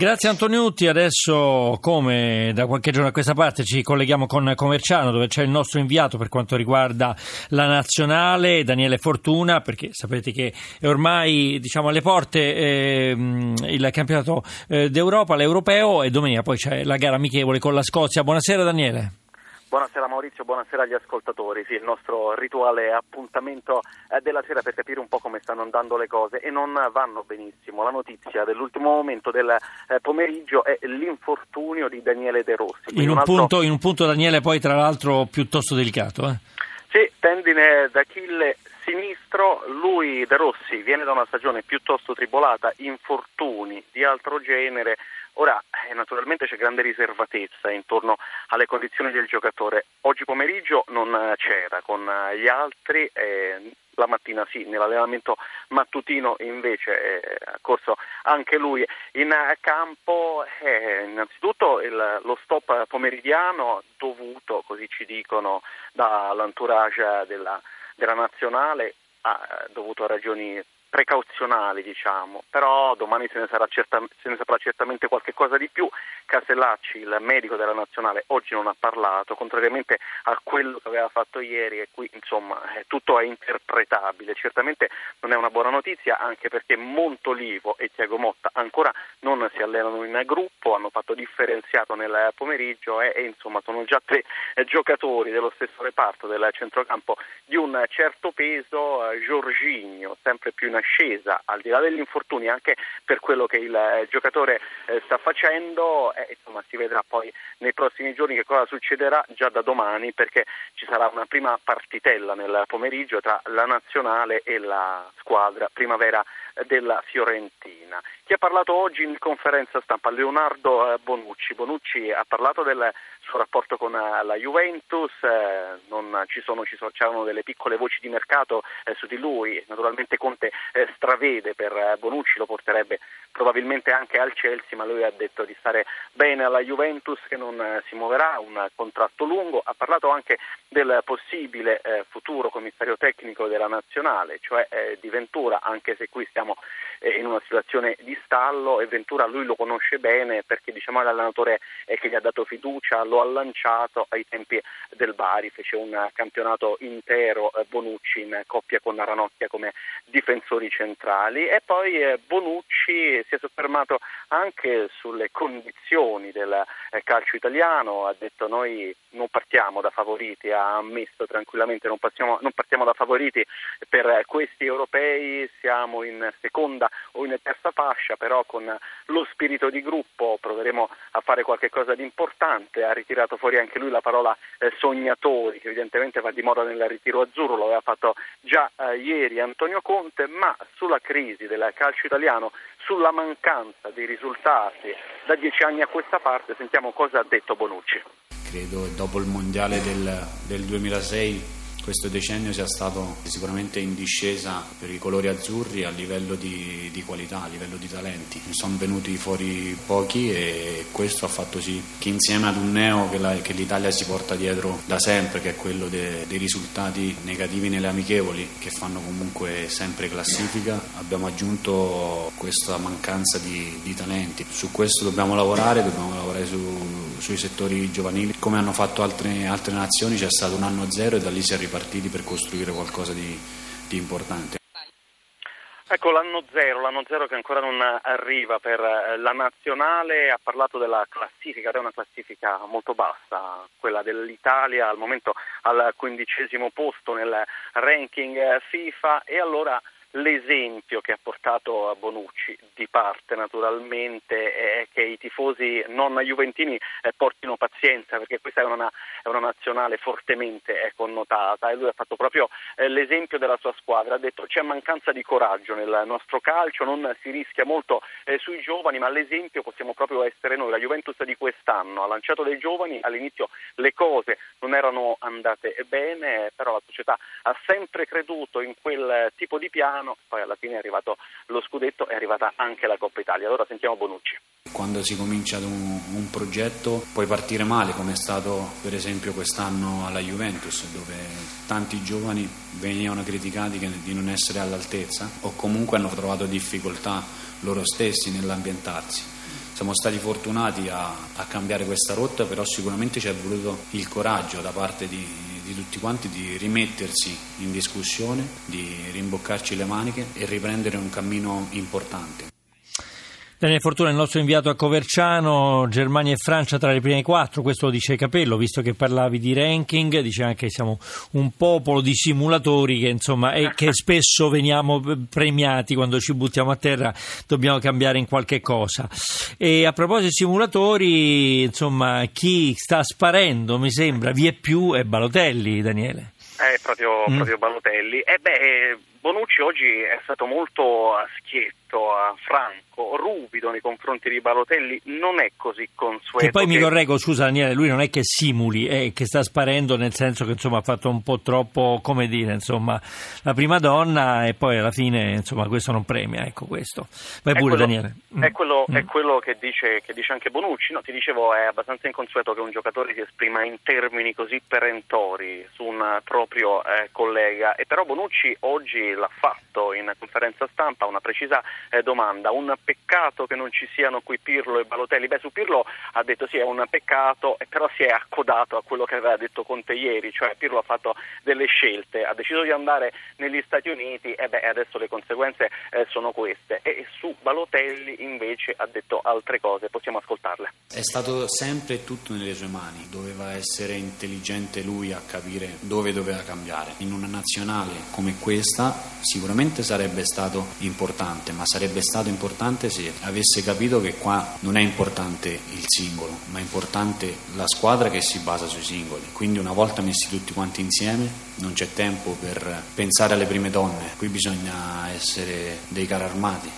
Grazie Antoniutti, adesso come da qualche giorno a questa parte ci colleghiamo con Comerciano dove c'è il nostro inviato per quanto riguarda la nazionale, Daniele Fortuna, perché sapete che è ormai diciamo, alle porte eh, il campionato eh, d'Europa, l'europeo e domenica poi c'è la gara amichevole con la Scozia. Buonasera Daniele. Buonasera Maurizio, buonasera agli ascoltatori. Sì, il nostro rituale appuntamento eh, della sera per capire un po' come stanno andando le cose e non vanno benissimo. La notizia dell'ultimo momento del eh, pomeriggio è l'infortunio di Daniele De Rossi. In un, altro... punto, in un, punto, Daniele, poi tra l'altro piuttosto delicato. Eh? Sì, tendine d'Achille sinistro, lui De Rossi viene da una stagione piuttosto tribolata, infortuni di altro genere Ora, eh, naturalmente c'è grande riservatezza intorno alle condizioni del giocatore. Oggi pomeriggio non eh, c'era con eh, gli altri, eh, la mattina sì, nell'allenamento mattutino invece è corso anche lui in campo. Eh, innanzitutto il, lo stop pomeridiano dovuto, così ci dicono, dall'entourage della, della nazionale, ha dovuto a ragioni precauzionali, diciamo, però domani se ne, certa, se ne, saprà certamente qualche cosa di più. Casellacci, il medico della nazionale, oggi non ha parlato, contrariamente a quello che aveva fatto ieri e qui insomma tutto è interpretabile. Certamente non è una buona notizia anche perché Montolivo e Tiago Motta ancora non si allenano in gruppo, hanno fatto differenziato nel pomeriggio e, e insomma sono già tre giocatori dello stesso reparto del centrocampo di un certo peso, eh, Giorginio sempre più in ascesa, al di là degli infortuni, anche per quello che il eh, giocatore eh, sta facendo, eh, insomma si vedrà poi nei prossimi giorni che cosa succederà già da domani perché ci sarà una prima partitella nel pomeriggio tra la nazionale e la squadra primavera della Fiorentina. Chi ha parlato oggi in conferenza stampa? Leonardo Bonucci. Bonucci ha parlato del suo rapporto con la Juventus, ci sono, ci sono, c'erano delle piccole voci di mercato su di lui, naturalmente Conte eh, stravede per eh, Bonucci, lo porterebbe probabilmente anche al Chelsea, ma lui ha detto di stare bene alla Juventus che non eh, si muoverà, un contratto lungo, ha parlato anche del possibile eh, futuro commissario tecnico della nazionale, cioè eh, di Ventura, anche se qui stiamo eh, in una situazione di stallo e Ventura lui lo conosce bene perché diciamo l'allenatore che gli ha dato fiducia, lo ha lanciato ai tempi del Bari, fece un campionato intero Bonucci in coppia con Ranocchia come difensori centrali. E poi eh, Bonucci si è soffermato anche sulle condizioni del eh, calcio italiano, ha detto noi non partiamo da favoriti, ha ammesso tranquillamente non, passiamo, non partiamo da favoriti per questi europei, siamo in seconda o in terza fascia, però con lo spirito di gruppo proveremo a fare qualcosa di importante, ha ritirato fuori anche lui la parola eh, sognatori che evidentemente va di moda nel ritiro azzurro, lo aveva fatto già eh, ieri Antonio Conte, ma sulla crisi del calcio italiano, sulla mancanza di risultati da dieci anni a questa parte, sentiamo cosa ha detto Bonucci. Credo dopo il mondiale del, del 2006 questo decennio sia stato sicuramente in discesa per i colori azzurri a livello di, di qualità, a livello di talenti. Ne sono venuti fuori pochi e questo ha fatto sì che insieme ad un neo che, la, che l'Italia si porta dietro da sempre, che è quello de, dei risultati negativi nelle amichevoli, che fanno comunque sempre classifica, abbiamo aggiunto questa mancanza di, di talenti. Su questo dobbiamo lavorare, dobbiamo lavorare su, sui settori giovanili. Come hanno fatto altre, altre nazioni c'è stato un anno zero e da lì si è ripartito partiti per costruire qualcosa di, di importante. Ecco l'anno zero, l'anno zero che ancora non arriva per eh, la nazionale, ha parlato della classifica, ed è una classifica molto bassa, quella dell'Italia al momento al quindicesimo posto nel ranking eh, FIFA e allora L'esempio che ha portato a Bonucci, di parte naturalmente, è che i tifosi non juventini eh, portino pazienza perché questa è una, è una nazionale fortemente eh, connotata. E lui ha fatto proprio eh, l'esempio della sua squadra, ha detto c'è mancanza di coraggio nel nostro calcio, non si rischia molto sui giovani ma l'esempio possiamo proprio essere noi, la Juventus di quest'anno ha lanciato dei giovani, all'inizio le cose non erano andate bene, però la società ha sempre creduto in quel tipo di piano Milano, poi alla fine è arrivato lo scudetto è arrivata anche la Coppa Italia. Allora sentiamo Bonucci. Quando si comincia un, un progetto puoi partire male, come è stato per esempio quest'anno alla Juventus, dove tanti giovani venivano criticati di non essere all'altezza o comunque hanno trovato difficoltà loro stessi nell'ambientarsi siamo stati fortunati a, a cambiare questa rotta, però sicuramente ci è voluto il coraggio da parte di, di tutti quanti di rimettersi in discussione, di rimboccarci le maniche e riprendere un cammino importante. Daniele Fortuna, il nostro inviato a Coverciano, Germania e Francia tra le prime quattro, questo lo dice Capello, visto che parlavi di ranking, dice anche che siamo un popolo di simulatori che, insomma, e che spesso veniamo premiati quando ci buttiamo a terra, dobbiamo cambiare in qualche cosa. E a proposito di simulatori, insomma, chi sta sparendo, mi sembra, vie più è Balotelli, Daniele. È proprio, mm. proprio Balotelli. E beh, Bonucci oggi è stato molto schietto, franco, ruvido nei confronti di Balotelli, non è così consueto. Che poi che... mi correggo, scusa Daniele, lui non è che simuli, è che sta sparendo nel senso che insomma ha fatto un po' troppo, come dire, insomma, la prima donna e poi alla fine insomma questo non premia, ecco questo. Vai pure quello, Daniele. Mm. È quello, mm. è quello che, dice, che, dice, anche Bonucci, no? ti dicevo è abbastanza inconsueto che un giocatore si esprima in termini così perentori su un proprio eh, collega e però Bonucci oggi l'ha fatto in conferenza stampa una precisa eh, domanda. Un peccato che non ci siano qui Pirlo e Balotelli. Beh, su Pirlo ha detto sì, è un peccato, però si è accodato a quello che aveva detto Conte ieri, cioè Pirlo ha fatto delle scelte, ha deciso di andare negli Stati Uniti e beh, adesso le conseguenze eh, sono queste. E su Balotelli invece ha detto altre cose, possiamo ascoltarle. È stato sempre tutto nelle sue mani, doveva essere intelligente lui a capire dove doveva cambiare. In una nazionale come questa sicuramente sarebbe stato importante, ma sarebbe stato importante se avesse capito che qua non è importante il singolo, ma è importante la squadra che si basa sui singoli. Quindi una volta messi tutti quanti insieme non c'è tempo per pensare alle prime donne, qui bisogna essere dei carri armati.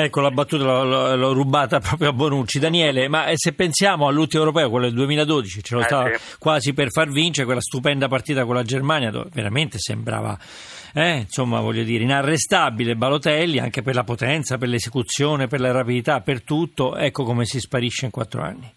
Ecco, la battuta l'ho, l'ho, rubata proprio a Bonucci. Daniele, ma se pensiamo all'ultimo europeo, quello del 2012, ce lo eh, stava sì. quasi per far vincere, quella stupenda partita con la Germania, dove veramente sembrava eh, insomma, voglio dire, inarrestabile Balotelli anche per la potenza, per l'esecuzione, per la rapidità, per tutto. Ecco come si sparisce in quattro anni.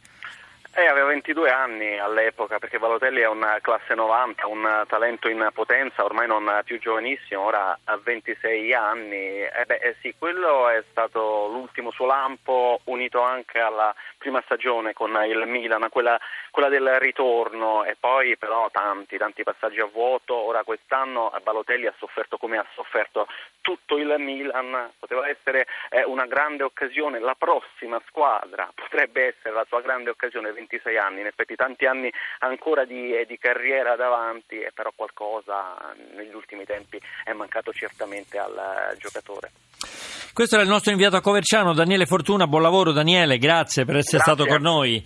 Eh, aveva 22 anni all'epoca perché Balotelli è una classe 90, un talento in potenza, ormai non più giovanissimo, ora ha 26 anni. Eh beh, eh sì, quello è stato l'ultimo suo lampo unito anche alla prima stagione con il Milan, quella, quella del ritorno e poi però tanti, tanti passaggi a vuoto. Ora quest'anno Balotelli ha sofferto come ha sofferto tutto il Milan, poteva essere eh, una grande occasione, la prossima squadra potrebbe essere la sua grande occasione 26 anni, in effetti tanti anni ancora di, eh, di carriera davanti, e però qualcosa negli ultimi tempi è mancato certamente al eh, giocatore. Questo era il nostro inviato a Coverciano, Daniele Fortuna. Buon lavoro Daniele, grazie per essere grazie. stato con noi.